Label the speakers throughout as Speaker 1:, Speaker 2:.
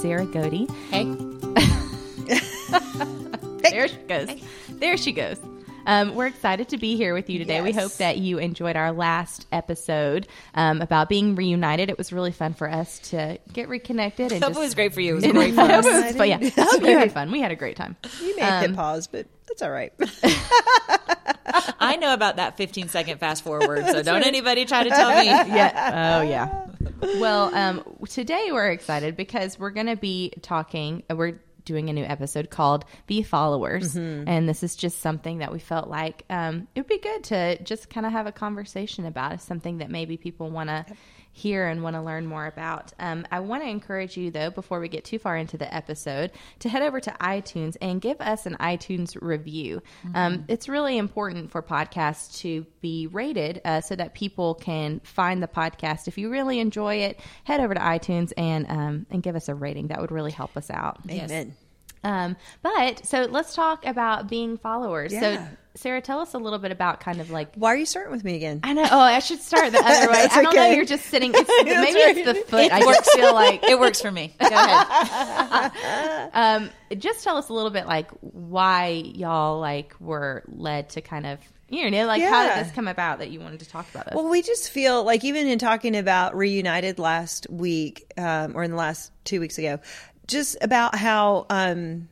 Speaker 1: Sarah Godey.
Speaker 2: Hey.
Speaker 1: there she goes. There she goes. Um, we're excited to be here with you today. We hope that you enjoyed our last episode um, about being reunited. It was really fun for us to get reconnected. And
Speaker 2: Hope
Speaker 1: just,
Speaker 2: it was great for you. It was great for us.
Speaker 1: it was fun. Yeah, I hope you had fun. We had a great time.
Speaker 3: You may
Speaker 1: Um,
Speaker 3: hit pause, but that's all right.
Speaker 2: I know about that 15 second fast forward, so don't anybody try to tell me.
Speaker 1: yeah. Oh, yeah. Well, um, today we're excited because we're going to be talking. uh, We're doing a new episode called "Be Followers," and this is just something that we felt like um, it would be good to just kind of have a conversation about. It's something that maybe people want to hear and want to learn more about. Um, I want to encourage you, though, before we get too far into the episode, to head over to iTunes and give us an iTunes review. Um, it's really important for podcasts to be rated uh, so that people can find the podcast. If you really enjoy it, head over to iTunes and um, and give us a rating. That would really help us out.
Speaker 3: Amen.
Speaker 1: Um, but so let's talk about being followers. So, Sarah, tell us a little bit about kind of like
Speaker 3: Why are you starting with me again?
Speaker 1: I know. Oh, I should start the other way. I don't know. You're just sitting. It's, maybe it's the foot. I
Speaker 2: works.
Speaker 1: just feel like.
Speaker 2: It works for me. Go ahead.
Speaker 1: Um, just tell us a little bit like why y'all like were led to kind of you know like how did this come about that you wanted to talk about this?
Speaker 3: Well, we just feel like even in talking about reunited last week um, or in the last two weeks ago, just about how um,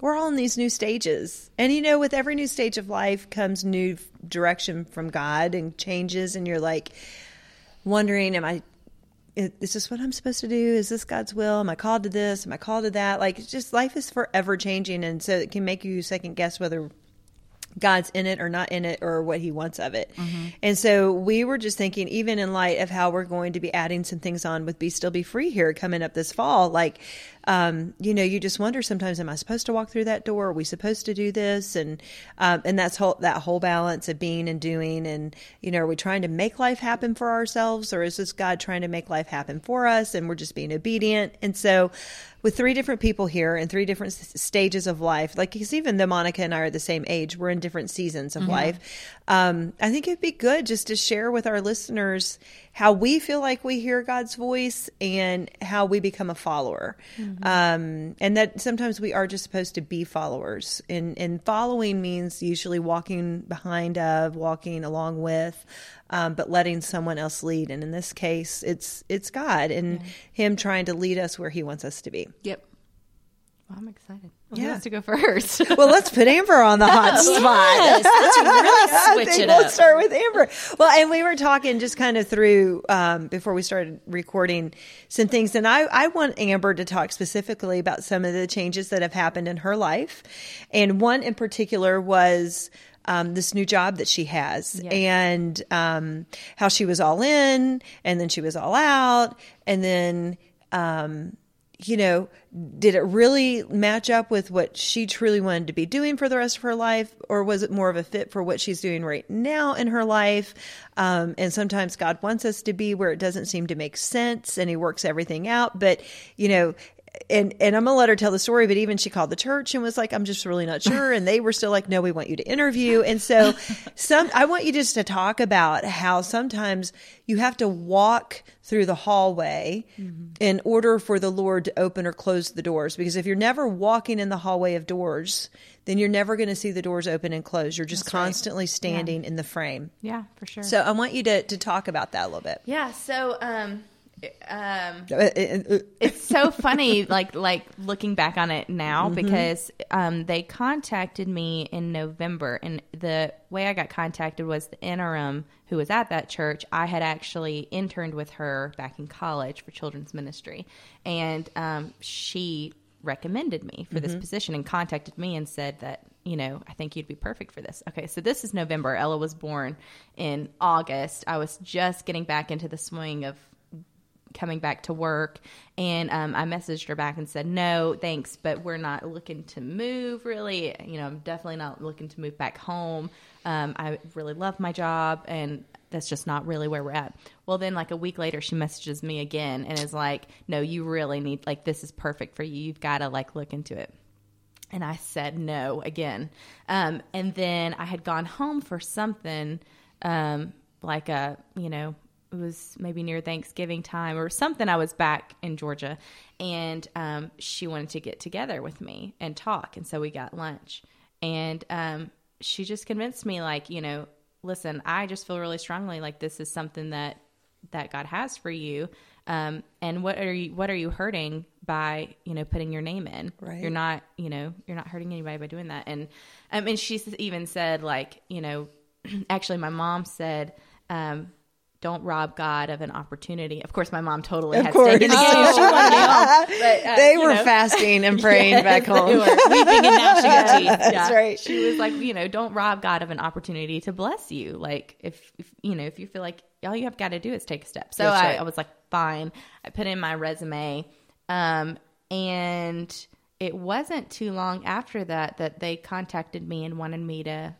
Speaker 3: we're all in these new stages, and you know, with every new stage of life comes new direction from God and changes, and you're like wondering, am I? Is this what I'm supposed to do? Is this God's will? Am I called to this? Am I called to that? Like, just life is forever changing, and so it can make you second guess whether God's in it or not in it or what he wants of it. And so we were just thinking, even in light of how we're going to be adding some things on with Be Still Be Free here coming up this fall, like, um, you know, you just wonder sometimes, am I supposed to walk through that door? Are we supposed to do this? And, um, and that's whole, that whole balance of being and doing. And, you know, are we trying to make life happen for ourselves or is this God trying to make life happen for us? And we're just being obedient. And so, with three different people here in three different s- stages of life, like because even though Monica and I are the same age, we're in different seasons of life. Um, I think it'd be good just to share with our listeners how we feel like we hear God's voice and how we become a follower. Um, and that sometimes we are just supposed to be followers. And, and following means usually walking behind of, walking along with, um, but letting someone else lead. And in this case, it's it's God and Him trying to lead us where He wants us to be.
Speaker 2: Yep.
Speaker 1: Well, I'm excited. Who
Speaker 3: Yeah.
Speaker 1: wants to go first?
Speaker 3: Well, let's put Amber on the hot spot.
Speaker 2: Yes, let's really switch it
Speaker 3: we'll
Speaker 2: up.
Speaker 3: start with Amber. Well, and we were talking just kind of through um, before we started recording some things, and I, I want Amber to talk specifically about some of the changes that have happened in her life, and one in particular was. Um, this new job that she has, and um, how she was all in, and then she was all out, and then um, you know, did it really match up with what she truly wanted to be doing for the rest of her life, or was it more of a fit for what she's doing right now in her life? Um, and sometimes God wants us to be where it doesn't seem to make sense, and He works everything out. But you know. And and I'm gonna let her tell the story, but even she called the church and was like, "I'm just really not sure," and they were still like, "No, we want you to interview." And so, some I want you just to talk about how sometimes you have to walk through the hallway in order for the Lord to open or close the doors. Because if you're never walking in the hallway of doors, then you're never going to see the doors open and close. You're just constantly standing in the frame.
Speaker 1: yeah, for sure.
Speaker 3: So I want you to, to talk about that a little bit.
Speaker 1: yeah. So um, um, it's so funny like like looking back on it now
Speaker 3: Mm-hmm.
Speaker 1: because um, they contacted me in november and the way i got contacted was the interim who was at that church. I had actually interned with her back in college for children's ministry and um, she recommended me for
Speaker 3: Mm-hmm.
Speaker 1: this position and contacted me and said that you know i think you'd be perfect for this. Okay so this is november. Ella was born in august. I was just getting back into the swing of coming back to work. And um, i messaged her back and said no thanks but we're not looking to move really. You know i'm definitely not looking to move back home. Um, i really love my job and that's just not really where we're at. Well then like a week later she messages me again and is like no you really need like this is perfect for you. You've got to like look into it. And I said no again. Um, and then I had gone home for something um, like a, you know, it was maybe near Thanksgiving time or something. I was back in Georgia, and um, she wanted to get together with me and talk, and so we got lunch, and um, she just convinced me, like, you know, listen, I just feel really strongly like this is something that that God has for you. Um, and what are you what are you hurting by you know putting your name in?
Speaker 3: Right.
Speaker 1: You're not you know you're not hurting anybody by doing that. And um, and she even said like you know actually my mom said um, don't rob God of an opportunity. Of course, my mom totally
Speaker 3: Of
Speaker 1: had
Speaker 3: course.
Speaker 1: stake in the game. She wanted me home. But, uh,
Speaker 3: they were
Speaker 1: know.
Speaker 3: fasting and praying back home.
Speaker 2: Weeping and teeth.
Speaker 3: That's
Speaker 1: Yeah.
Speaker 3: right.
Speaker 1: She was like, you know, don't rob God of an opportunity to bless you. Like, if, if you know, if you feel like all you have got to do is take a step. So
Speaker 3: That's
Speaker 1: I,
Speaker 3: right.
Speaker 1: I was like, fine. I put in my resume, um, and it wasn't too long after that that they contacted me and wanted me to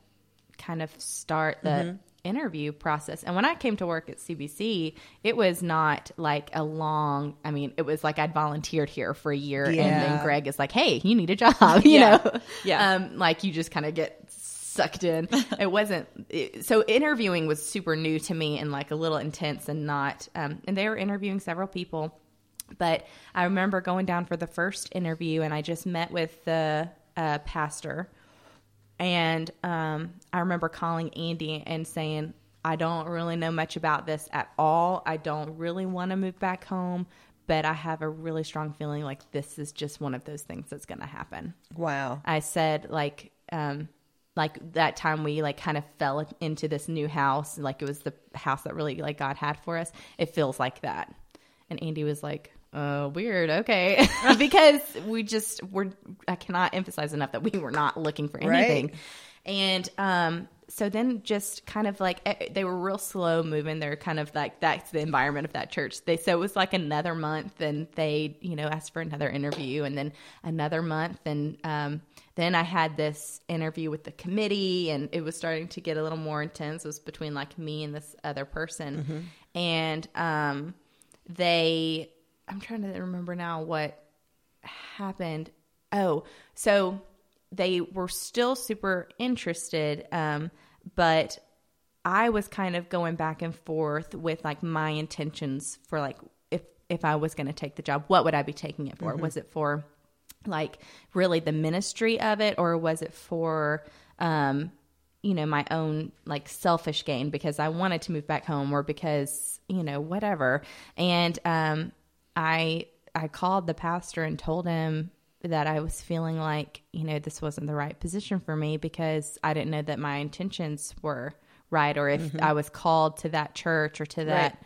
Speaker 1: kind of start the
Speaker 3: Mm-hmm.
Speaker 1: Interview process. And when I came to work at CBC, it was not like a long, I mean, it was like I'd volunteered here for a year and then Greg is like, "Hey, you need a job," you
Speaker 2: Yeah.
Speaker 1: know.
Speaker 2: Yeah.
Speaker 1: Um like you just kind of get sucked in. it wasn't it, so interviewing was super new to me and like a little intense and not um and they were interviewing several people. But I remember going down for the first interview and I just met with the uh, pastor and um, I remember calling Andy and saying, I don't really know much about this at all. I don't really want to move back home, but I have a really strong feeling like this is just one of those things that's going to happen.
Speaker 3: Wow.
Speaker 1: I said, like, um, like that time we like kind of fell into this new house, like it was the house that really like God had for us. It feels like that. And Andy was like, uh, weird. Okay. because we just were, I cannot emphasize enough that we were not looking for
Speaker 3: Right.
Speaker 1: And, um, so then just kind of like eh, they were real slow moving. They're kind of like that's the environment of that church. They so it was like another month, and they you know asked for another interview, and then another month, and um, then I had this interview with the committee, and it was starting to get a little more intense. It was between like me and this other person, and um, they I'm trying to remember now what happened. Oh, so they were still super interested, um, but I was kind of going back and forth with like my intentions for like if if I was going to take the job, what would I be taking it for? Was it for like really the ministry of it, or was it for um, you know my own like selfish gain because I wanted to move back home, or because you know whatever? And um, I I called the pastor and told him that I was feeling like, you know, this wasn't the right position for me because I didn't know that my intentions were right or if I was called to that church or to that,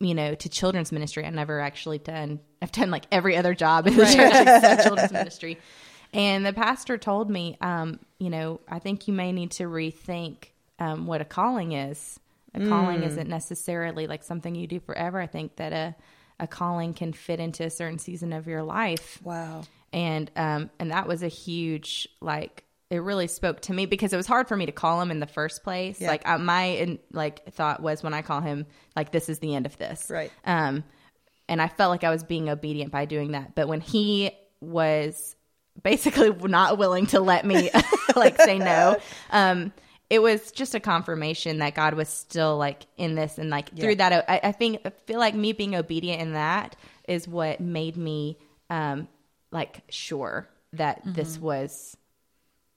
Speaker 1: you know, to children's ministry. I've never actually done, I've done like every other job in the church except children's ministry. And the pastor told me, um, you know, I think you may need to rethink um, what a calling is. A calling isn't necessarily like something you do forever. I think that a, a calling can fit into a certain season of your life
Speaker 3: Wow.
Speaker 1: And um and that was a huge like it really spoke to me because it was hard for me to call him in the first place.
Speaker 3: Yeah.
Speaker 1: like my in, like thought was when i call him like this is the end of this.
Speaker 3: Right.
Speaker 1: um and i felt like i was being obedient by doing that. But when he was basically not willing to let me like say no um it was just a confirmation that God was still like in this. And like through that I, I think I feel like me being obedient in that is what made me um like sure that this was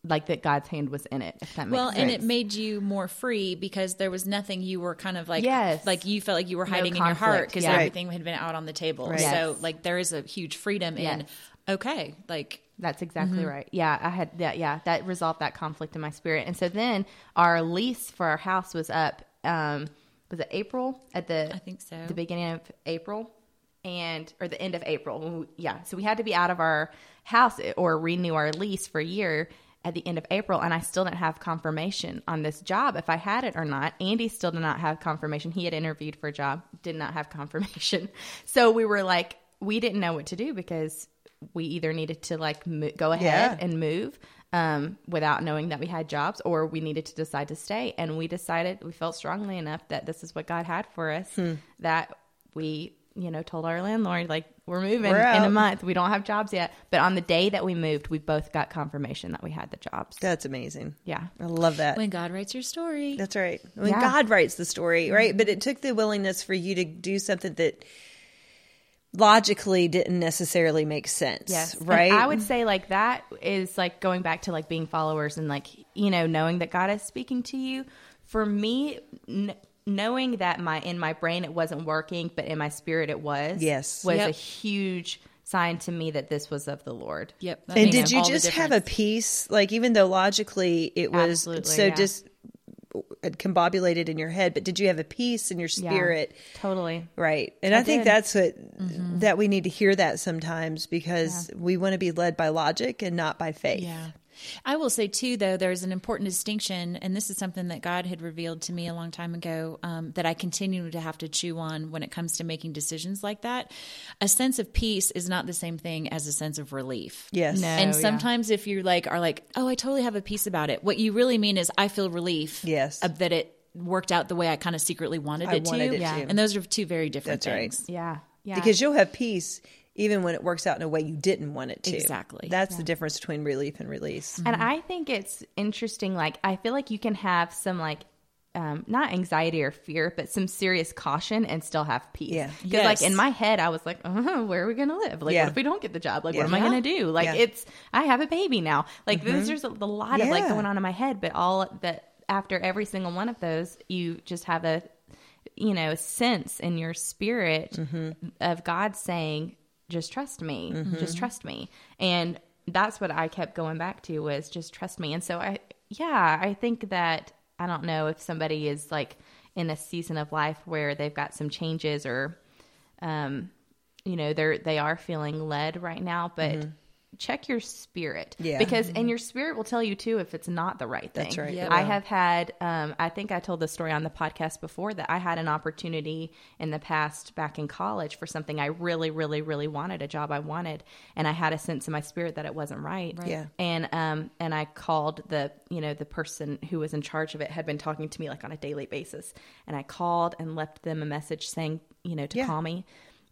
Speaker 1: like that God's hand was in it if that makes
Speaker 2: Well,
Speaker 1: sense.
Speaker 2: and it made you more free because there was nothing you were kind of like,
Speaker 1: Yes.
Speaker 2: like you felt like you were
Speaker 1: No
Speaker 2: hiding in your heart because
Speaker 1: yeah.
Speaker 2: everything had been out on the table.
Speaker 3: Right.
Speaker 2: So, like, there is a huge freedom in, okay, like,
Speaker 1: That's exactly right. Yeah, I had that. Yeah, that resolved that conflict in my spirit. And so then our lease for our house was up. Um, was it April at the?
Speaker 2: I think so.
Speaker 1: The beginning of April, and or the end of April. Yeah, so we had to be out of our house or renew our lease for a year at the end of April, and I still didn't have confirmation on this job if I had it or not. Andy still did not have confirmation. He had interviewed for a job, did not have confirmation. So we were like, we didn't know what to do because we either needed to like mo- go ahead
Speaker 3: Yeah.
Speaker 1: and move um, without knowing that we had jobs, or we needed to decide to stay. And we decided we felt strongly enough that this is what God had for us
Speaker 3: Hmm.
Speaker 1: that we you know, told our landlord like we're moving
Speaker 3: We're
Speaker 1: in a month. We don't have jobs yet. But on the day that we moved, we both got confirmation that we had the jobs.
Speaker 3: That's amazing.
Speaker 1: Yeah.
Speaker 3: I love that.
Speaker 2: When God writes your story.
Speaker 3: That's right. When
Speaker 1: Yeah.
Speaker 3: God writes the story, right? Mm-hmm. But it took the willingness for you to do something that logically didn't necessarily make sense.
Speaker 1: Yes. And
Speaker 3: Right.
Speaker 1: I would say like that is like going back to like being followers and like, you know, knowing that God is speaking to you. For me, n- knowing that my in my brain it wasn't working, but in my spirit it was.
Speaker 3: Yes.
Speaker 1: Was
Speaker 2: Yep.
Speaker 1: a huge sign to me that this was of the Lord.
Speaker 2: Yep. that
Speaker 3: and
Speaker 2: makes
Speaker 3: did you just have a peace? Like, even though logically it was
Speaker 1: Absolutely,
Speaker 3: so
Speaker 1: yeah.
Speaker 3: just combobulated in your head, but did you have a peace in your
Speaker 1: Yeah.
Speaker 3: spirit?
Speaker 1: Totally.
Speaker 3: Right. And I, think
Speaker 1: did.
Speaker 3: that's what mm-hmm. that we need to hear that sometimes because we want to be led by logic and not by faith.
Speaker 2: Yeah. I will say too, though, there's an important distinction, and this is something that God had revealed to me a long time ago um, that I continue to have to chew on when it comes to making decisions like that. A sense of peace is not the same thing as a sense of relief.
Speaker 3: Yes.
Speaker 1: No.
Speaker 2: And
Speaker 1: yeah.
Speaker 2: sometimes if you like are like, oh, I totally have a peace about it. What you really mean is I feel relief.
Speaker 3: Yes.
Speaker 2: uh, that it worked out the way I kind of secretly wanted
Speaker 3: I
Speaker 2: it
Speaker 3: wanted
Speaker 2: to.
Speaker 3: it
Speaker 1: Yeah.
Speaker 3: to.
Speaker 2: And those are two very different
Speaker 3: That's right.
Speaker 2: things.
Speaker 1: Yeah. Yeah.
Speaker 3: Because you'll have peace even when it works out in a way you didn't want it to.
Speaker 2: Exactly.
Speaker 3: That's the difference between relief and release.
Speaker 1: And I think it's interesting. Like, I feel like you can have some, like, um, not anxiety or fear, but some serious caution and still have peace.
Speaker 3: Yeah.
Speaker 1: Because,
Speaker 2: Yes.
Speaker 1: like, in my head, I was like, uh where are we going to live? Like,
Speaker 3: Yeah.
Speaker 1: what if we don't get the job? Like,
Speaker 3: Yeah.
Speaker 1: what am I going to do? Like,
Speaker 3: Yeah.
Speaker 1: it's, I have a baby now. Like, there's a, a lot of, like, going on in my head, but all that after every single one of those, you just have a, you know, sense in your spirit of God saying, just trust me, just trust me. And that's what I kept going back to was just trust me. And so I, yeah, I think that I don't know if somebody is like in a season of life where they've got some changes or, um, you know, they're, they are feeling led right now, but check your spirit
Speaker 3: Yeah.
Speaker 1: because and your spirit will tell you too if it's not the right thing
Speaker 3: That's right,
Speaker 2: Yep.
Speaker 1: i have had um, i think i told the story on the podcast before that i had an opportunity in the past back in college for something i really really really wanted a job i wanted and i had a sense in my spirit that it wasn't right,
Speaker 3: Yeah.
Speaker 1: and um and i called the you know the person who was in charge of it had been talking to me like on a daily basis and i called and left them a message saying you know to
Speaker 3: Yeah.
Speaker 1: call me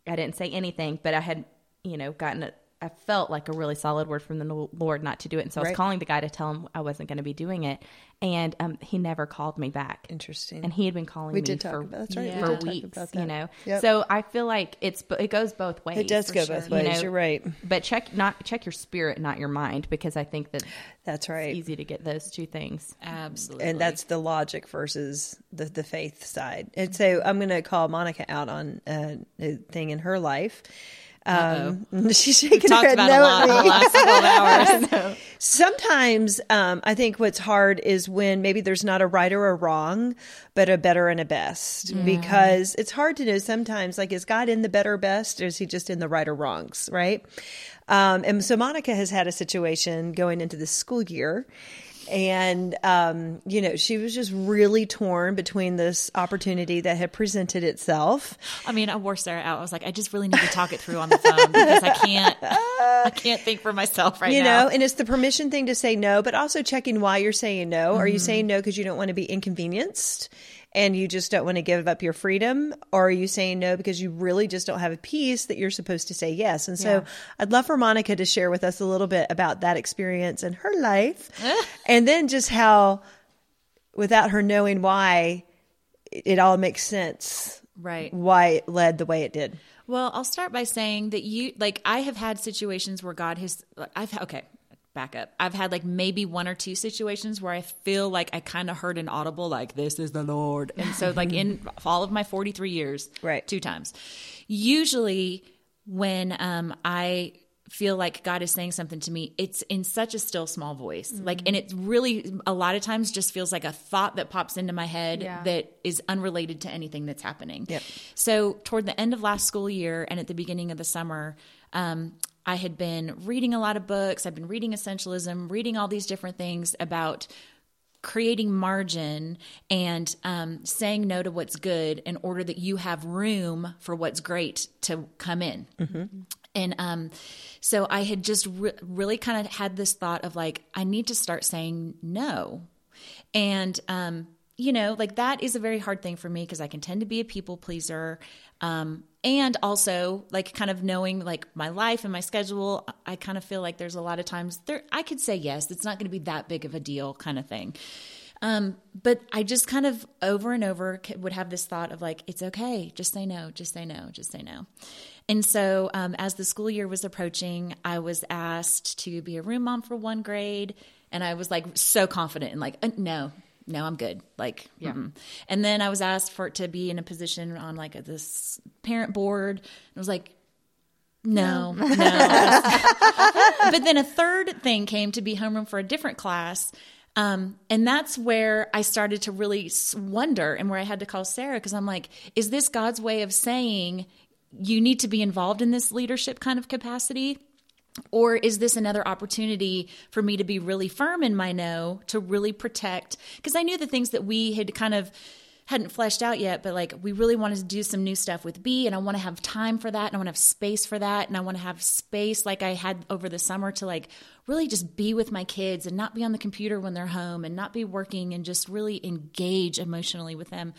Speaker 1: i didn't say anything but i had you know gotten a I felt like a really solid word from the Lord not to do it, and so I was calling the guy to tell him I wasn't going to be doing it, and um, he never called me back.
Speaker 3: Interesting.
Speaker 1: And he had been calling
Speaker 3: We
Speaker 1: me
Speaker 3: did talk
Speaker 1: for,
Speaker 3: about- that's right, we
Speaker 1: for
Speaker 3: did talk
Speaker 1: weeks,
Speaker 3: about
Speaker 1: you know.
Speaker 3: Yep.
Speaker 1: So I feel like it's it goes both ways.
Speaker 3: it does go
Speaker 1: sure,
Speaker 3: both
Speaker 1: you
Speaker 3: ways.
Speaker 1: know.
Speaker 3: You're right.
Speaker 1: But check not check your spirit, not your mind, because I think that
Speaker 3: That's right.
Speaker 1: it's easy to get those two things.
Speaker 2: Absolutely.
Speaker 3: and that's the logic versus the the faith side. And so I'm going to call Monica out on uh, a thing in her life. Um, she's shaking her head
Speaker 2: about
Speaker 3: no
Speaker 2: a
Speaker 3: at
Speaker 2: lot in
Speaker 3: me.
Speaker 2: the last couple of hours.
Speaker 3: Sometimes um, I think what's hard is when maybe there's not a right or a wrong, but a better and a best. Because it's hard to know sometimes, like, is God in the better best, or is he just in the right or wrongs, right? Um, and so Monica has had a situation going into this school year. And, um, you know, she was just really torn between this opportunity that had presented itself.
Speaker 2: I mean, I wore Sarah out. I was like, I just really need to talk it through on the phone because I can't, I can't think for myself right now.
Speaker 3: you know and it's the permission thing to say no but also checking why you're saying no are you saying no because you don't want to be inconvenienced and you just don't want to give up your freedom or are you saying no because you really just don't have a peace that you're supposed to say yes and so
Speaker 1: Yeah.
Speaker 3: i'd love for monica to share with us a little bit about that experience in her life and then just how without her knowing why it it all makes sense
Speaker 2: Right.
Speaker 3: why it led the way it did
Speaker 2: Well, I'll start by saying that you like I have had situations where God has I've okay, back up. I've had like maybe one or two situations where I feel like I kind of heard an audible like this is the Lord. And so like in all of my 43 years,
Speaker 3: Right.
Speaker 2: two times. Usually when um I feel like God is saying something to me, it's in such a still small voice. Like and it really a lot of times just feels like a thought that pops into my head
Speaker 1: Yeah.
Speaker 2: that is unrelated to anything that's happening.
Speaker 3: Yep.
Speaker 2: So, toward the end of last school year and at the beginning of the summer, um, I had been reading a lot of books. I've been reading essentialism, reading all these different things about creating margin and um, saying no to what's good in order that you have room for what's great to come in. And um, so I had just re- really kind of had this thought of like, I need to start saying no. And, um, you know, like that is a very hard thing for me because I can tend to be a people pleaser. Um, and also like kind of knowing like my life and my schedule, I kind of feel like there's a lot of times there I could say yes, it's not going to be that big of a deal kind of thing. Um, but I just kind of over and over would have this thought of like, it's okay, just say no, just say no, just say no. And so, um, as the school year was approaching, I was asked to be a room mom for one grade, and I was like so confident and like, uh, no, no, I'm good. Like, yeah. Mm-mm. And then I was asked for it to be in a position on like a, this parent board. And I was like, no, no. no. but then a third thing came to be homeroom for a different class. Um, and that's where I started to really wonder and where I had to call Sarah because I'm like, is this God's way of saying you need to be involved in this leadership kind of capacity? Or is this another opportunity for me to be really firm in my no, to really protect? Because I knew the things that we had kind of hadn't fleshed out yet, but like we really wanted to do some new stuff with B, and I want to have time for that, and I want to have space for that, and I want to have space like I had over the summer to like really just be with my kids and not be on the computer when they're home and not be working and just really engage emotionally with them.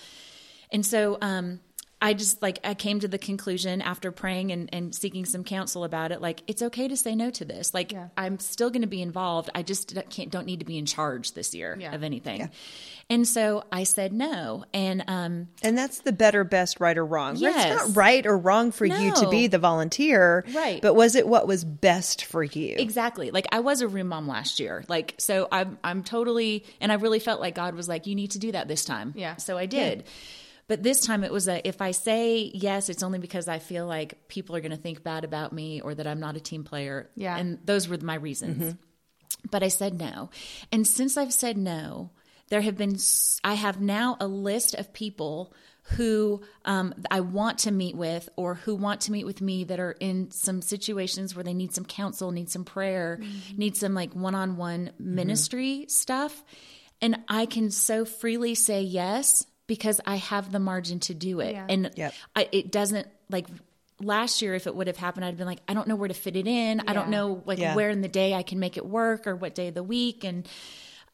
Speaker 2: And so, um, I just like I came to the conclusion after praying and, and seeking some counsel about it, like it's okay to say no to this. Like yeah. I'm still going to be involved. I just can't don't need to be in charge this year yeah. of anything. Yeah. And so I said no, and um,
Speaker 3: and that's the better, best, right or wrong. Yes. It's not right or wrong for no. you to be the volunteer,
Speaker 2: right?
Speaker 3: But was it what was best for you?
Speaker 2: Exactly. Like I was a room mom last year, like so I'm I'm totally, and I really felt like God was like, you need to do that this time.
Speaker 1: Yeah.
Speaker 2: So I did. But this time it was a if I say yes, it's only because I feel like people are going to think bad about me or that I'm not a team player.
Speaker 1: Yeah.
Speaker 2: And those were my reasons. Mm-hmm. But I said no. And since I've said no, there have been, I have now a list of people who um, I want to meet with or who want to meet with me that are in some situations where they need some counsel, need some prayer, mm-hmm. need some like one on one ministry stuff. And I can so freely say yes because I have the margin to do it. Yeah. And
Speaker 3: yep.
Speaker 2: I, it doesn't like last year if it would have happened I'd been like I don't know where to fit it in. Yeah. I don't know like yeah. where in the day I can make it work or what day of the week and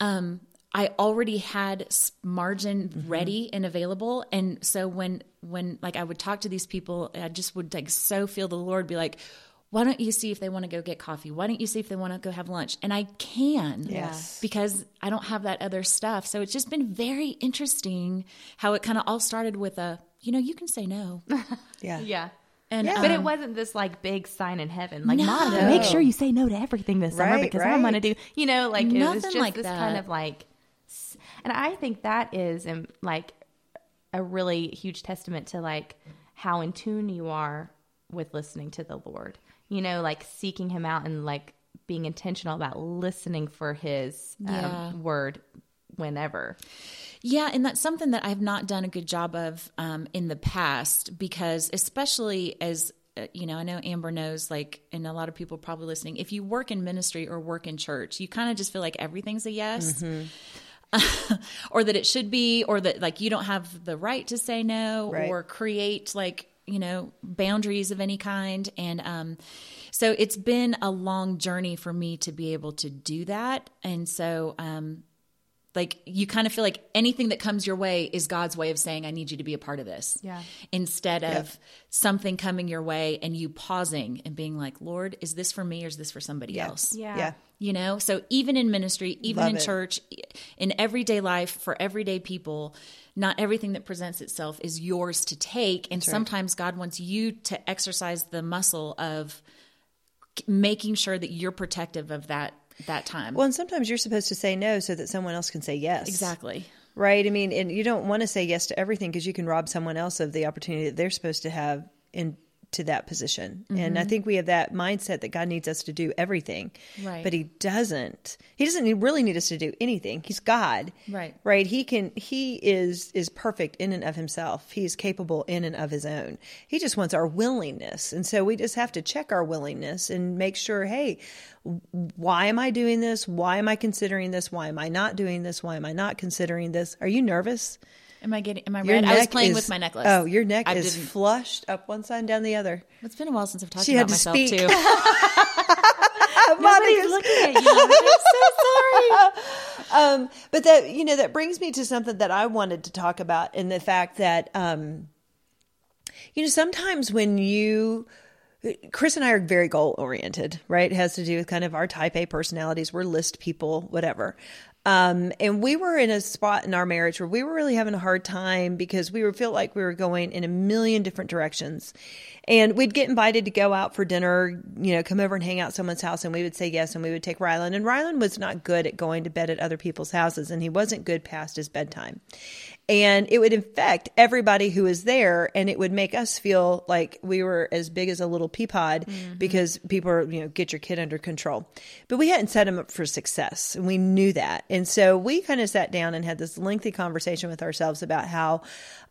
Speaker 2: um I already had margin mm-hmm. ready and available and so when when like I would talk to these people I just would like so feel the Lord be like why don't you see if they want to go get coffee? Why don't you see if they want to go have lunch? And I can,
Speaker 3: yes,
Speaker 2: because I don't have that other stuff. So it's just been very interesting how it kind of all started with a, you know, you can say no.
Speaker 3: yeah,
Speaker 1: yeah.
Speaker 2: And,
Speaker 1: yeah. but it um, wasn't this like big sign in heaven, like no. make sure you say no to everything this summer right, because right. I'm going to do, you know, like Nothing it was just like this that. kind of like, and I think that is um, like a really huge testament to like how in tune you are with listening to the Lord you know, like seeking him out and like being intentional about listening for his um, yeah. word whenever.
Speaker 2: Yeah, and that's something that I've not done a good job of um, in the past because, especially as uh, you know, I know Amber knows, like, and a lot of people probably listening, if you work in ministry or work in church, you kind of just feel like everything's a yes. Mm-hmm. or that it should be, or that like you don't have the right to say no, right. or create like you know, boundaries of any kind. And um, so it's been a long journey for me to be able to do that. And so, um, like you kind of feel like anything that comes your way is God's way of saying, I need you to be a part of this.
Speaker 1: Yeah.
Speaker 2: Instead of something coming your way and you pausing and being like, Lord, is this for me or is this for somebody
Speaker 3: yeah.
Speaker 2: else?
Speaker 1: Yeah.
Speaker 3: yeah.
Speaker 2: You know, so even in ministry, even Love in it. church, in everyday life for everyday people, not everything that presents itself is yours to take. And That's sometimes right. God wants you to exercise the muscle of making sure that you're protective of that that time.
Speaker 3: Well, and sometimes you're supposed to say no so that someone else can say yes.
Speaker 2: Exactly.
Speaker 3: Right? I mean, and you don't want to say yes to everything because you can rob someone else of the opportunity that they're supposed to have in to that position. Mm-hmm. And I mm-hmm. think we have that mindset that God needs us to do everything.
Speaker 2: Right.
Speaker 3: But he doesn't. He doesn't really need us to do anything. He's God.
Speaker 2: Right.
Speaker 3: Right. He can he is is perfect in and of himself. He is capable in and of his own. He just wants our willingness. And so we just have to check our willingness and make sure, hey, why am I doing this? Why am I considering this? Why am I not doing this? Why am I not considering this? Are you nervous?
Speaker 2: Am I getting? Am I your red? I was playing is, with my necklace.
Speaker 3: Oh, your neck I is didn't. flushed up one side and down the other.
Speaker 2: It's been a while since I've talked she about myself speak. too.
Speaker 3: Nobody's looking at you. I'm so sorry. Um, but that you know that brings me to something that I wanted to talk about, in the fact that um, you know, sometimes when you, Chris and I are very goal oriented, right? It has to do with kind of our type A personalities. We're list people, whatever. Um, and we were in a spot in our marriage where we were really having a hard time because we were feel like we were going in a million different directions. And we'd get invited to go out for dinner, you know, come over and hang out someone's house, and we would say yes, and we would take Rylan. And Rylan was not good at going to bed at other people's houses, and he wasn't good past his bedtime and it would infect everybody who was there and it would make us feel like we were as big as a little pea pod mm-hmm. because people are you know get your kid under control but we hadn't set him up for success and we knew that and so we kind of sat down and had this lengthy conversation with ourselves about how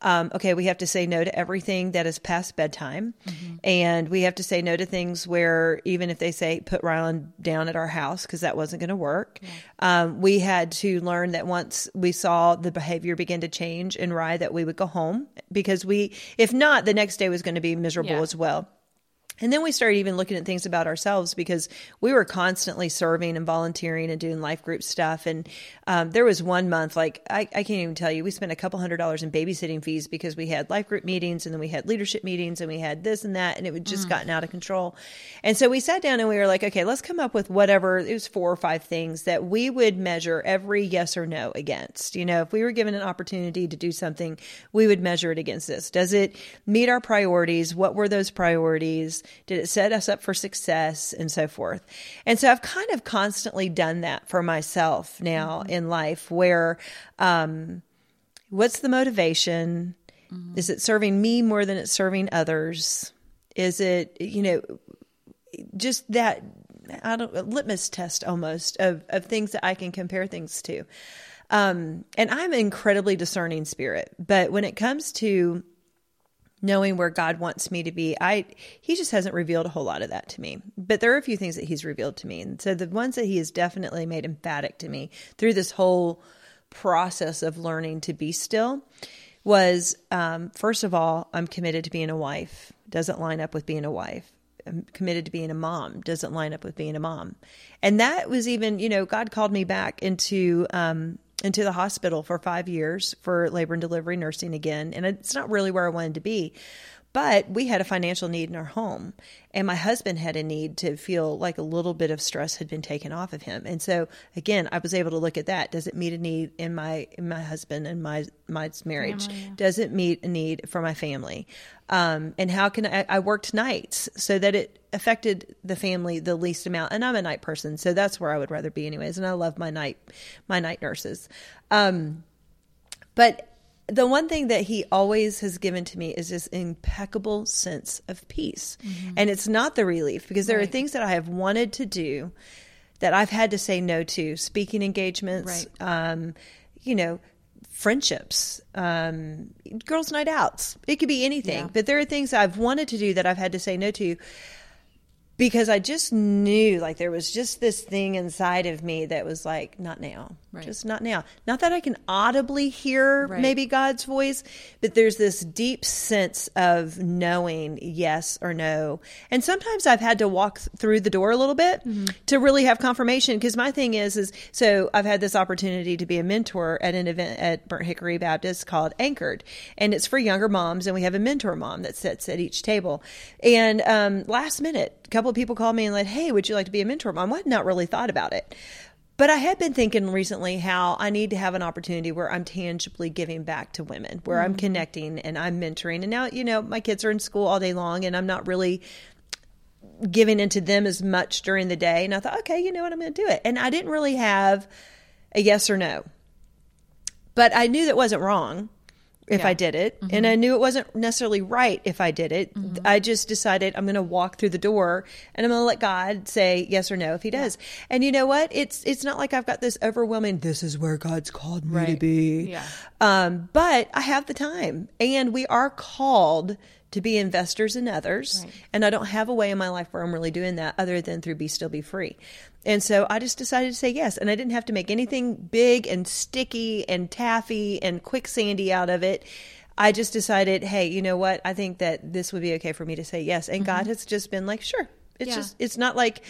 Speaker 3: um, okay we have to say no to everything that is past bedtime mm-hmm. and we have to say no to things where even if they say put rylan down at our house because that wasn't going to work yeah. um, we had to learn that once we saw the behavior begin to change change in Rye that we would go home because we, if not, the next day was going to be miserable yeah. as well. And then we started even looking at things about ourselves because we were constantly serving and volunteering and doing life group stuff. And um, there was one month, like, I, I, can't even tell you, we spent a couple hundred dollars in babysitting fees because we had life group meetings and then we had leadership meetings and we had this and that. And it had just mm. gotten out of control. And so we sat down and we were like, okay, let's come up with whatever, it was four or five things that we would measure every yes or no against. You know, if we were given an opportunity to do something, we would measure it against this. Does it meet our priorities? What were those priorities? Did it set us up for success and so forth? And so I've kind of constantly done that for myself now mm-hmm. in life where, um, what's the motivation? Mm-hmm. Is it serving me more than it's serving others? Is it, you know, just that, I don't, litmus test almost of, of things that I can compare things to. Um, and I'm an incredibly discerning spirit, but when it comes to knowing where God wants me to be. I he just hasn't revealed a whole lot of that to me. But there are a few things that he's revealed to me. And so the ones that he has definitely made emphatic to me through this whole process of learning to be still was um, first of all, I'm committed to being a wife. Doesn't line up with being a wife. I'm committed to being a mom. Doesn't line up with being a mom. And that was even, you know, God called me back into um, into the hospital for five years for labor and delivery nursing again. And it's not really where I wanted to be. But we had a financial need in our home, and my husband had a need to feel like a little bit of stress had been taken off of him. And so, again, I was able to look at that. Does it meet a need in my in my husband and my my marriage? Family. Does it meet a need for my family? Um, and how can I? I worked nights so that it affected the family the least amount. And I'm a night person, so that's where I would rather be, anyways. And I love my night my night nurses. Um, but the one thing that he always has given to me is this impeccable sense of peace. Mm-hmm. And it's not the relief because there right. are things that I have wanted to do that I've had to say no to speaking engagements, right. um, you know, friendships, um, girls' night outs. It could be anything. Yeah. But there are things I've wanted to do that I've had to say no to because I just knew like there was just this thing inside of me that was like, not now, right. just not now. Not that I can audibly hear right. maybe God's voice, but there's this deep sense of knowing yes or no. And sometimes I've had to walk through the door a little bit mm-hmm. to really have confirmation. Because my thing is, is so I've had this opportunity to be a mentor at an event at Burnt Hickory Baptist called Anchored, and it's for younger moms, and we have a mentor mom that sits at each table. And um, last minute, a couple of people called me and like, "Hey, would you like to be a mentor?" Mom, I'd not really thought about it, but I had been thinking recently how I need to have an opportunity where I'm tangibly giving back to women, where mm-hmm. I'm connecting and I'm mentoring. And now, you know, my kids are in school all day long, and I'm not really giving into them as much during the day. And I thought, okay, you know what, I'm going to do it. And I didn't really have a yes or no, but I knew that wasn't wrong if yeah. I did it. Mm-hmm. And I knew it wasn't necessarily right if I did it. Mm-hmm. I just decided I'm going to walk through the door and I'm going to let God say yes or no if he does. Yeah. And you know what? It's it's not like I've got this overwhelming this is where God's called me right. to be. Yeah. Um, but I have the time and we are called to be investors in others. Right. And I don't have a way in my life where I'm really doing that other than through Be Still Be Free. And so I just decided to say yes. And I didn't have to make anything big and sticky and taffy and quicksandy out of it. I just decided, hey, you know what? I think that this would be okay for me to say yes. And mm-hmm. God has just been like, sure. It's yeah. just, it's not like,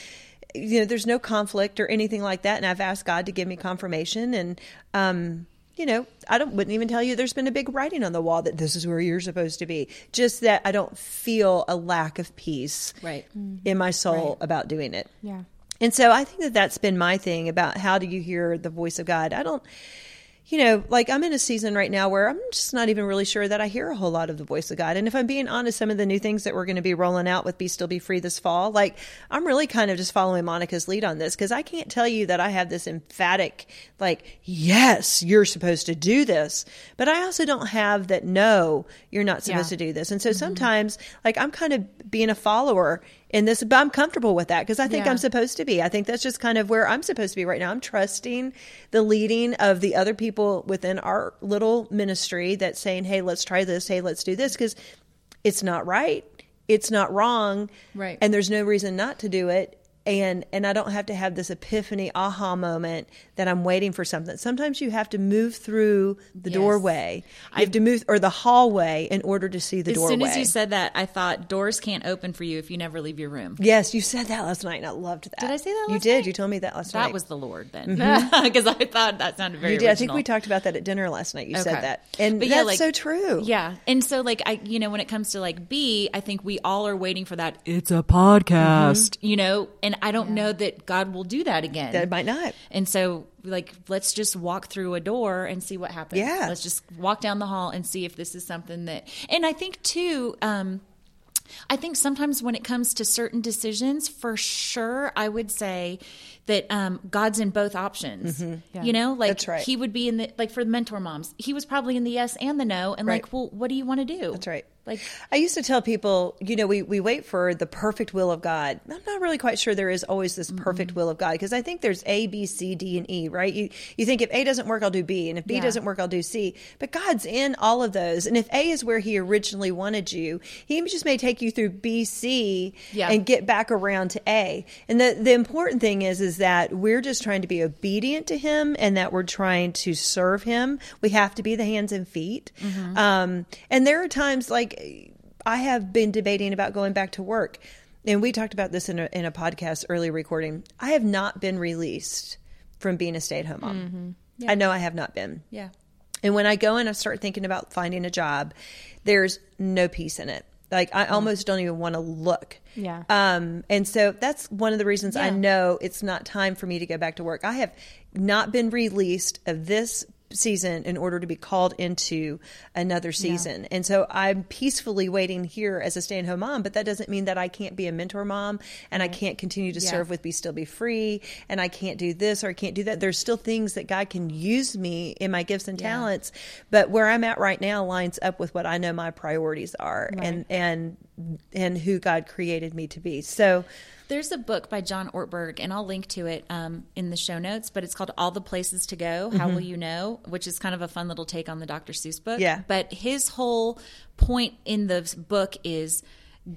Speaker 3: you know, there's no conflict or anything like that. And I've asked God to give me confirmation. And, um, you know, I don't wouldn't even tell you there's been a big writing on the wall that this is where you're supposed to be. Just that I don't feel a lack of peace
Speaker 2: Right. Mm-hmm.
Speaker 3: in my soul about doing it.
Speaker 1: Yeah.
Speaker 3: And so I think that that's been my thing about how do you hear the voice of God? I don't, you know, like I'm in a season right now where I'm just not even really sure that I hear a whole lot of the voice of God. And if I'm being honest, some of the new things that we're going to be rolling out with Be Still Be Free this fall, like I'm really kind of just following Monica's lead on this because I can't tell you that I have this emphatic, like, yes, you're supposed to do this. But I also don't have that, no, you're not supposed
Speaker 1: Yeah.
Speaker 3: to do this. And so mm-hmm. sometimes, like, I'm kind of being a follower in this, but I'm comfortable with that because I think
Speaker 1: Yeah.
Speaker 3: I'm supposed to be. I think that's just kind of where I'm supposed to be right now. I'm trusting the leading of the other people within our little ministry that's saying, hey, let's try this. Hey, let's do this because it's not right. It's not wrong.
Speaker 2: Right.
Speaker 3: And there's no reason not to do it. And and I don't have to have this epiphany aha moment that I'm waiting for something. Sometimes you have to move through the
Speaker 2: Yes.
Speaker 3: doorway. You have to move or the hallway in order to see the
Speaker 2: As
Speaker 3: doorway.
Speaker 2: soon as you said that, I thought doors can't open for you if you never leave your room.
Speaker 3: Yes, you said that last night, and I loved that.
Speaker 2: Did I say that
Speaker 3: You did.
Speaker 2: night?
Speaker 3: You told me that last night.
Speaker 2: That was the Lord then, mm-hmm. because I thought that sounded very.
Speaker 3: you did. I think we talked about that at dinner last night. You said that, and
Speaker 2: But
Speaker 3: that's
Speaker 2: yeah, like-
Speaker 3: so true.
Speaker 2: Yeah. And so like I you know, when it comes to like B, I think we all are waiting for that
Speaker 4: It's a mm-hmm. podcast.
Speaker 2: you know, and I don't know that God will do that again.
Speaker 3: that might not.
Speaker 2: And so, like, let's just walk through a door and see what happens.
Speaker 3: Yeah.
Speaker 2: Let's just walk down the hall and see if this is something that. And I think too, um, I think sometimes when it comes to certain decisions, for sure, I would say that um, God's in both options. You know, like
Speaker 3: Mm-hmm. That's right.
Speaker 2: He would be in the like for the mentor moms, he was probably in the yes and the no, and
Speaker 3: Right.
Speaker 2: like, well, what do you want to do?
Speaker 3: That's right.
Speaker 2: Like,
Speaker 3: I used to tell people, you know, we, we wait for the perfect will of God. I'm not really quite sure there is always this perfect will of God because I think there's A, B, C, D, and E, right? You you think if A doesn't work, I'll do B, and if B
Speaker 2: Yeah.
Speaker 3: doesn't work, I'll do C. But God's in all of those, and if A is where He originally wanted you, He just may take you through B, C,
Speaker 2: Yeah.
Speaker 3: and get back around to A. And the the important thing is is that we're just trying to be obedient to Him, and that we're trying to serve Him. We have to be the hands and feet. Um, and there are times like. I have been debating about going back to work. And we talked about this in a, in a podcast early recording. I have not been released from being a stay at home mom. I know I have not been.
Speaker 2: yeah.
Speaker 3: And when I go and I start thinking about finding a job, there's no peace in it. Like I almost don't even want to look.
Speaker 1: Yeah.
Speaker 3: Um, and so that's one of the reasons I know it's not time for me to go back to work. I have not been released of this season in order to be called into another season. And so I'm peacefully waiting here as a stay-at-home mom, but that doesn't mean that I can't be a mentor mom and I can't continue to
Speaker 2: Yeah.
Speaker 3: serve with Be Still Be Free and I can't do this or I can't do that. There's still things that God can use me in my gifts and talents, but where I'm at right now lines up with what I know my priorities are and and and who God created me to be. So
Speaker 2: There's a book by John Ortberg, and I'll link to it um, in the show notes. But it's called "All the Places to Go." How will you know? Which is kind of a fun little take on the Dr. Seuss book.
Speaker 3: Yeah.
Speaker 2: But his whole point in the book is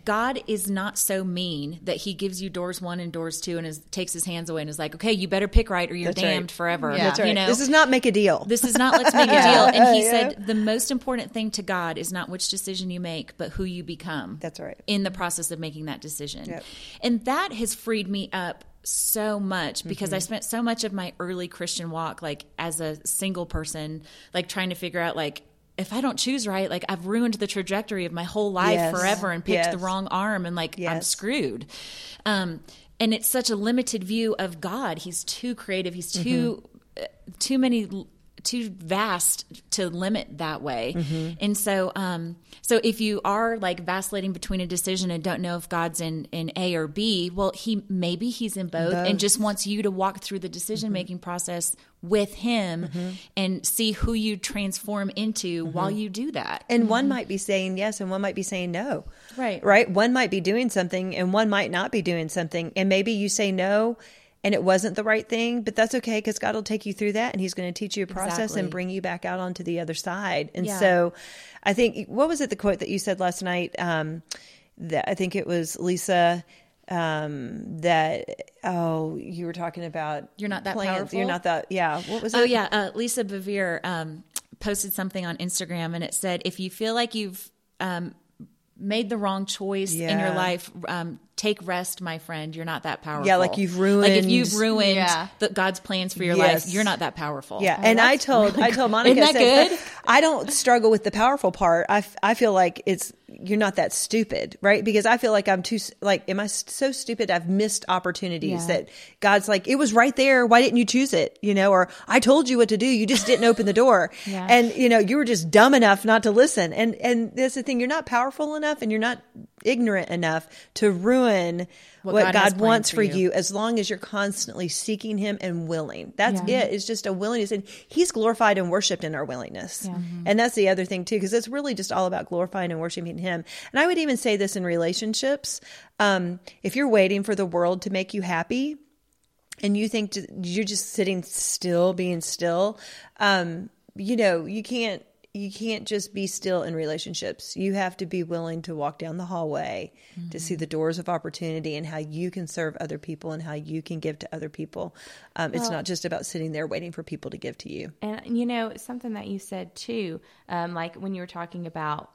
Speaker 2: God is not so mean that He gives you doors one and doors two, and is, takes His hands away and is like, "Okay, you better pick right, or you're
Speaker 3: That's right.
Speaker 2: damned forever."
Speaker 1: Yeah.
Speaker 3: that's right.
Speaker 2: You know,
Speaker 3: this is not make a deal.
Speaker 2: this is not let's make a deal. And he
Speaker 3: Yeah.
Speaker 2: said the most important thing to God is not which decision you make, but who you become.
Speaker 3: That's right.
Speaker 2: In the process of making that decision.
Speaker 3: Yep.
Speaker 2: And that has freed me up so much because
Speaker 3: Mm-hmm.
Speaker 2: I spent so much of my early Christian walk like as a single person, like trying to figure out like if I don't choose right, like I've ruined the trajectory of my whole life
Speaker 3: Yes.
Speaker 2: forever and picked the wrong arm and like I'm screwed. Um, and it's such a limited view of God. He's too creative. He's too uh, too many too vast to limit that way.
Speaker 3: Mm-hmm.
Speaker 2: And so um so if you are like vacillating between a decision and don't know if God's in in A or B, well he maybe he's in both, and just wants you to walk through the decision making process with him and see who you transform into while you do that.
Speaker 3: And one might be saying yes and one might be saying no.
Speaker 2: Right.
Speaker 3: Right? One might be doing something and one might not be doing something. And maybe you say no and it wasn't the right thing, but that's okay because God will take you through that and He's going to teach you a process
Speaker 2: Exactly.
Speaker 3: and bring you back out onto the other side. And
Speaker 2: Yeah.
Speaker 3: so I think, what was it, the quote that you said last night? Um, that I think it was Lisa. Um, that oh, you were talking about
Speaker 2: You're not that
Speaker 3: plans.
Speaker 2: powerful?
Speaker 3: You're not that. Yeah. What was it?
Speaker 2: Oh yeah, uh, Lisa Bevere um, posted something on Instagram, and it said, "If you feel like you've um, made the wrong choice in your life, um, take rest, my friend. You're not that powerful.
Speaker 3: Yeah, like you've ruined.
Speaker 2: Like if you've
Speaker 3: ruined-
Speaker 2: ruined
Speaker 1: Yeah.
Speaker 2: the, God's plans for your
Speaker 3: Yes.
Speaker 2: life, you're not that powerful.
Speaker 3: Yeah, and I told I told Monica
Speaker 2: Isn't that
Speaker 3: I said,
Speaker 2: good?
Speaker 3: I don't struggle with the powerful part. I, I feel like it's you're not that stupid, right? Because I feel like I'm too like am I so stupid? I've missed opportunities
Speaker 1: Yeah.
Speaker 3: that God's like it was right there. Why didn't you choose it? You know, or I told you what to do. You just didn't open the door,
Speaker 1: Yeah.
Speaker 3: and you know you were just dumb enough not to listen. And and that's the thing. You're not powerful enough, and you're not ignorant enough to ruin
Speaker 2: What
Speaker 3: what,
Speaker 2: God
Speaker 3: God, wants
Speaker 2: for you.
Speaker 3: you as long as you're constantly seeking him and willing. That's
Speaker 1: Yeah.
Speaker 3: it. It's just a willingness. And he's glorified and worshiped in our willingness.
Speaker 2: Mm-hmm.
Speaker 3: And that's the other thing too, because it's really just all about glorifying and worshiping him. And I would even say this in relationships. Um, if you're waiting for the world to make you happy and you think to, you're just sitting still, being still, um, you know, you can't, you can't just be still in relationships. You have to be willing to walk down the hallway to see the doors of opportunity and how you can serve other people and how you can give to other people. Um, it's not just about sitting there waiting for people to give to you.
Speaker 1: And you know something that you said too, um, like when you were talking about,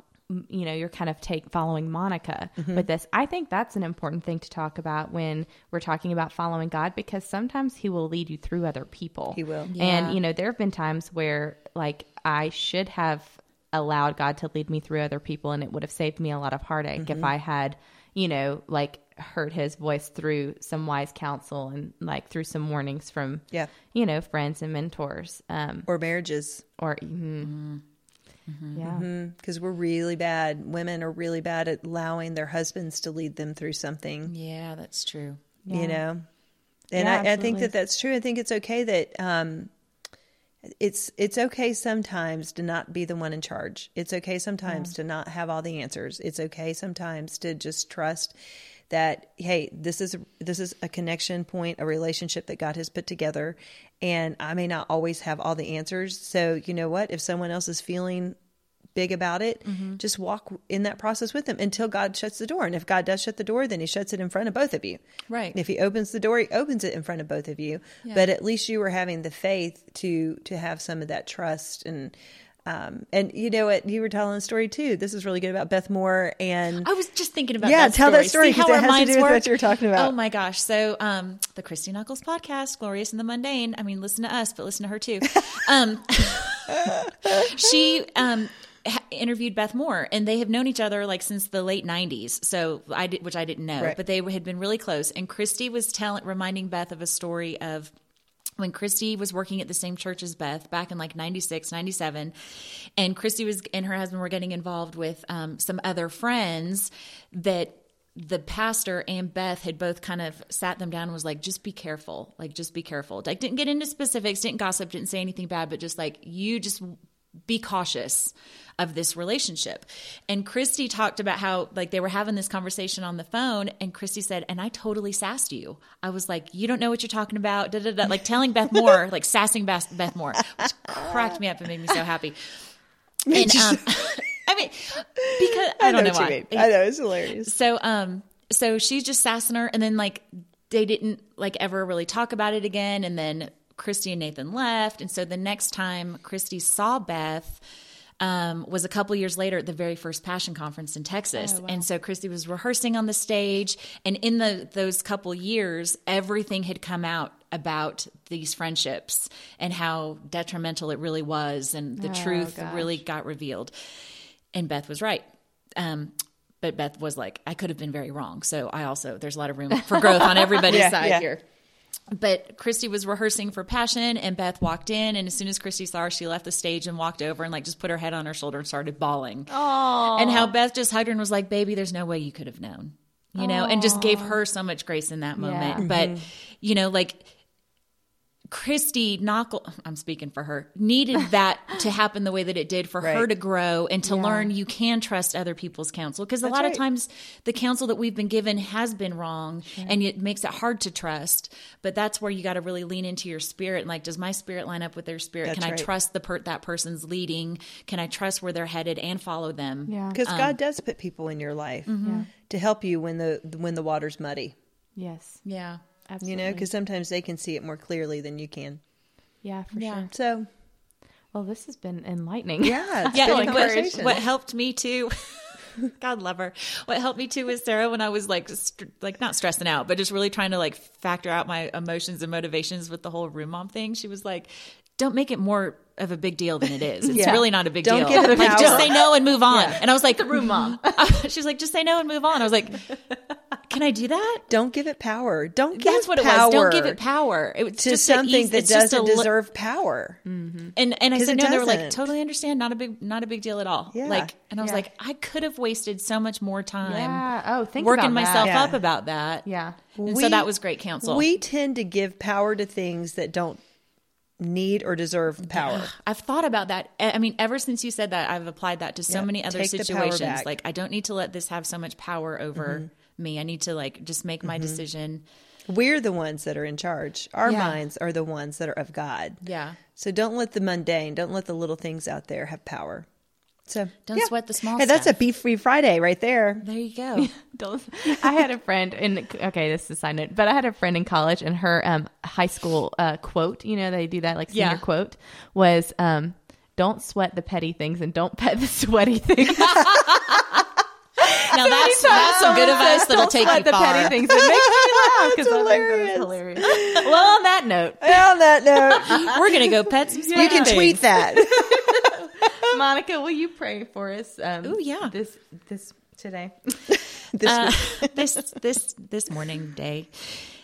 Speaker 1: you know, you're kind of take following Monica
Speaker 3: Mm-hmm.
Speaker 1: with this. I think that's an important thing to talk about when we're talking about following God because sometimes He will lead you through other people.
Speaker 3: He will.
Speaker 2: Yeah.
Speaker 1: And you know, there have been times where like I should have allowed God to lead me through other people, and it would have saved me a lot of heartache
Speaker 3: Mm-hmm.
Speaker 1: if I had, you know, like heard His voice through some wise counsel and like through some warnings from
Speaker 3: Yeah.
Speaker 1: you know, friends and mentors. Um,
Speaker 3: Or marriages.
Speaker 1: or mhm. yeah,
Speaker 3: because we're really bad. Women are really bad at allowing their husbands to lead them through something,
Speaker 2: Yeah, that's true.
Speaker 3: you know. And
Speaker 1: Yeah,
Speaker 3: I, I think that that's true. I think it's okay that um, it's it's okay sometimes to not be the one in charge. It's okay sometimes to not have all the answers. It's okay sometimes to just trust that hey, this is this is a connection point, a relationship that God has put together, and I may not always have all the answers. So you know what? If someone else is feeling big about it, mm-hmm. just walk in that process with them until God shuts the door. And if God does shut the door, then He shuts it in front of both of you.
Speaker 2: Right.
Speaker 3: If He opens the door, He opens it in front of both of you. But at least you were having the faith to to have some of that trust and. Um, and you know what? You were telling a story too. This is really good about Beth Moore and
Speaker 2: I was just thinking about
Speaker 3: Yeah,
Speaker 2: that
Speaker 3: tell that story,
Speaker 2: See
Speaker 3: 'cause
Speaker 2: how
Speaker 3: it has to
Speaker 2: minds
Speaker 3: do with what you were talking about.
Speaker 2: Oh my gosh! So, um, the Christy Nockels podcast, "Glorious in the Mundane." I mean, listen to us, but listen to her too. Um, she um, interviewed Beth Moore, and they have known each other like since the late '90s. So I did, which I didn't know,
Speaker 3: Right.
Speaker 2: but they had been really close. And Christy was telling, reminding Beth of a story of when Christy was working at the same church as Beth back in like 96, 97. And Christy was and her husband were getting involved with um, some other friends that the pastor and Beth had both kind of sat them down and was like, just be careful. Like, just be careful. Like, didn't get into specifics, didn't gossip, didn't say anything bad, but just like, you just be cautious of this relationship. And Christy talked about how like they were having this conversation on the phone and Christy said, and I totally sassed you. I was like, you don't know what you're talking about. Da, da, da. Like telling Beth Moore, like sassing Beth, Beth Moore, which cracked me up and made me so happy. And, um, I mean, because I, don't know,
Speaker 3: what you
Speaker 2: why.
Speaker 3: mean. I know it's hilarious.
Speaker 2: So um so she's just sassing her and then like they didn't like ever really talk about it again and then Christy and Nathan left and so the next time Christy saw Beth um, was a couple years later at the very first Passion Conference in Texas, and so Christy was rehearsing on the stage. And in the those couple years, everything had come out about these friendships and how detrimental it really was, and the truth really got revealed. And Beth was right. Um, but Beth was like, I could have been very wrong. So I also, there's a lot of room for growth on everybody's
Speaker 3: Yeah,
Speaker 2: side
Speaker 3: yeah.
Speaker 2: here. But Christy was rehearsing for Passion, and Beth walked in, and as soon as Christy saw her, she left the stage and walked over and like just put her head on her shoulder and started bawling.
Speaker 1: Oh,
Speaker 2: And how Beth just hugged her and was like, "Baby, there's no way you could have known," you know, and just gave her so much grace in that moment.
Speaker 1: Yeah.
Speaker 2: But mm-hmm. you know, like Christy Nockel, I'm speaking for her, needed that to happen the way that it did for her to grow and to learn you can trust other people's counsel. Because a lot
Speaker 3: right.
Speaker 2: of times the counsel that we've been given has been wrong and it makes it hard to trust. But that's where you got to really lean into your spirit. And like, does my spirit line up with their spirit?
Speaker 3: That's
Speaker 2: can I trust the per- that person's leading? Can I trust where they're headed and follow them?
Speaker 1: yeah,
Speaker 3: Because God um, does put people in your life mm-hmm. to help you when the when the water's muddy.
Speaker 1: yes,
Speaker 2: Yeah.
Speaker 1: Absolutely.
Speaker 3: You know, because sometimes they can see it more clearly than you can.
Speaker 1: yeah, for
Speaker 2: Yeah.
Speaker 1: sure.
Speaker 3: So
Speaker 1: Well, this has been enlightening.
Speaker 3: yeah, it's
Speaker 2: Yeah,
Speaker 3: been
Speaker 2: what, what helped me too God love her. What helped me too was Sarah when I was like, st- like not stressing out, but just really trying to like factor out my emotions and motivations with the whole room mom thing. She was like, "Don't make it more of a big deal than it is. It's
Speaker 3: Yeah.
Speaker 2: really not a big
Speaker 3: Don't
Speaker 2: deal.
Speaker 3: give it
Speaker 2: like,
Speaker 3: power.
Speaker 2: just say no and move on." And I was like,
Speaker 1: The room mom.
Speaker 2: She's like, "Just say no and move on." I was like, "Can I do that?"
Speaker 3: Don't give it power. Don't give
Speaker 2: That's what it
Speaker 3: power
Speaker 2: was. Don't give it power. It was
Speaker 3: to
Speaker 2: just
Speaker 3: something
Speaker 2: easy-
Speaker 3: that
Speaker 2: it's
Speaker 3: doesn't
Speaker 2: li-
Speaker 3: deserve power.
Speaker 2: And and I
Speaker 3: 'Cause
Speaker 2: said
Speaker 3: it
Speaker 2: no. They were like, totally understand. Not a big not a big deal at all.
Speaker 3: Yeah.
Speaker 2: Like, and I was
Speaker 1: Yeah.
Speaker 2: like, I could have wasted so much more time.
Speaker 1: Yeah. Oh, think
Speaker 2: working
Speaker 1: about
Speaker 2: myself
Speaker 1: that.
Speaker 3: Yeah.
Speaker 2: up about that.
Speaker 1: Yeah.
Speaker 2: And
Speaker 3: We-
Speaker 2: so that was great counsel.
Speaker 3: We tend to give power to things that don't need or deserve power.
Speaker 2: I've thought about that. I I mean, ever since you said that, I've applied that to so
Speaker 3: Yeah.
Speaker 2: many other
Speaker 3: Take
Speaker 2: situations.
Speaker 3: Mm-hmm.
Speaker 2: Like, I don't need to let this have so much power over me. I need to like just make my decision.
Speaker 3: We're the ones that are in charge. Our
Speaker 2: Yeah.
Speaker 3: minds are the ones that are of God.
Speaker 2: Yeah.
Speaker 3: So don't let the mundane, don't let the little things out there have power. So
Speaker 2: Don't sweat the small
Speaker 3: Hey, that's a
Speaker 2: stuff.
Speaker 3: beef free Friday right there.
Speaker 2: There you go.
Speaker 1: Don't. I had a friend in. Okay, this is a side note, but I had a friend in college, and her um, high school uh, quote, you know, they do that like senior
Speaker 2: Yeah.
Speaker 1: quote, was um, "Don't sweat the petty things and don't pet the sweaty things."
Speaker 2: Now that's that's some good advice that'll
Speaker 1: don't
Speaker 2: take
Speaker 1: sweat
Speaker 2: you
Speaker 1: the
Speaker 2: far.
Speaker 1: petty things. It makes me laugh because I think
Speaker 3: hilarious.
Speaker 1: that's hilarious. Well, on that note,
Speaker 3: On that note,
Speaker 2: We're gonna go pet some.
Speaker 3: you can tweet that.
Speaker 1: Monica, will you pray for us? Um,
Speaker 2: Ooh, yeah.
Speaker 1: This this today.
Speaker 3: This
Speaker 2: uh, this this this morning day.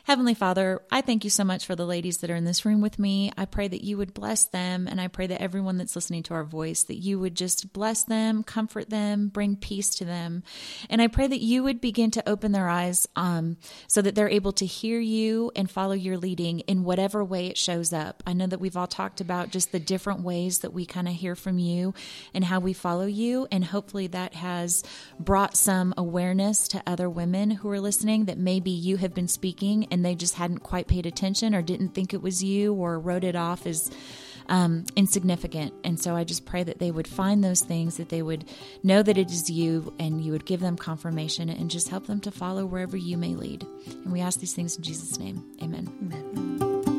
Speaker 2: Heavenly Father, I thank you so much for the ladies that are in this room with me. I pray that you would bless them, and I pray that everyone that's listening to our voice, that you would just bless them, comfort them, bring peace to them. And I pray that you would begin to open their eyes um, so that they're able to hear you and follow your leading in whatever way it shows up. I know that we've all talked about just the different ways that we kind of hear from you and how we follow you. And hopefully that has brought some awareness to other women who are listening that maybe you have been speaking and they just hadn't quite paid attention or didn't think it was you or wrote it off as um, insignificant. And so I just pray that they would find those things, that they would know that it is you, and you would give them confirmation and just help them to follow wherever you may lead. And we ask these things in Jesus' name. Amen.
Speaker 3: Amen.